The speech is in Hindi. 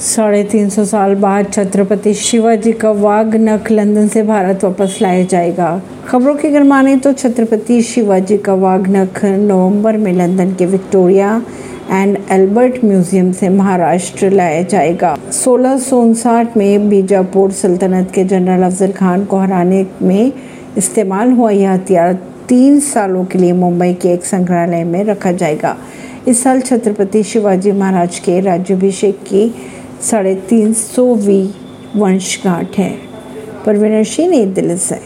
साढ़े तीन सौ साल बाद छत्रपति शिवाजी का वाघ नख लंदन से भारत वापस लाया जाएगा। खबरों की अगर माने तो छत्रपति शिवाजी का वाघ नख नवंबर में लंदन के विक्टोरिया एंड एल्बर्ट म्यूज़ियम से महाराष्ट्र लाया जाएगा। सोलह सौ उनसाठ में बीजापुर सल्तनत के जनरल अफजल खान को हराने में इस्तेमाल हुआ यह हथियार तीन सालों के लिए मुंबई के एक संग्रहालय में रखा जाएगा। इस साल छत्रपति शिवाजी महाराज के राज्याभिषेक की साढ़े तीन सौ सौवीं वंशगांठ है। परवीन सिंह नई दिल्ली से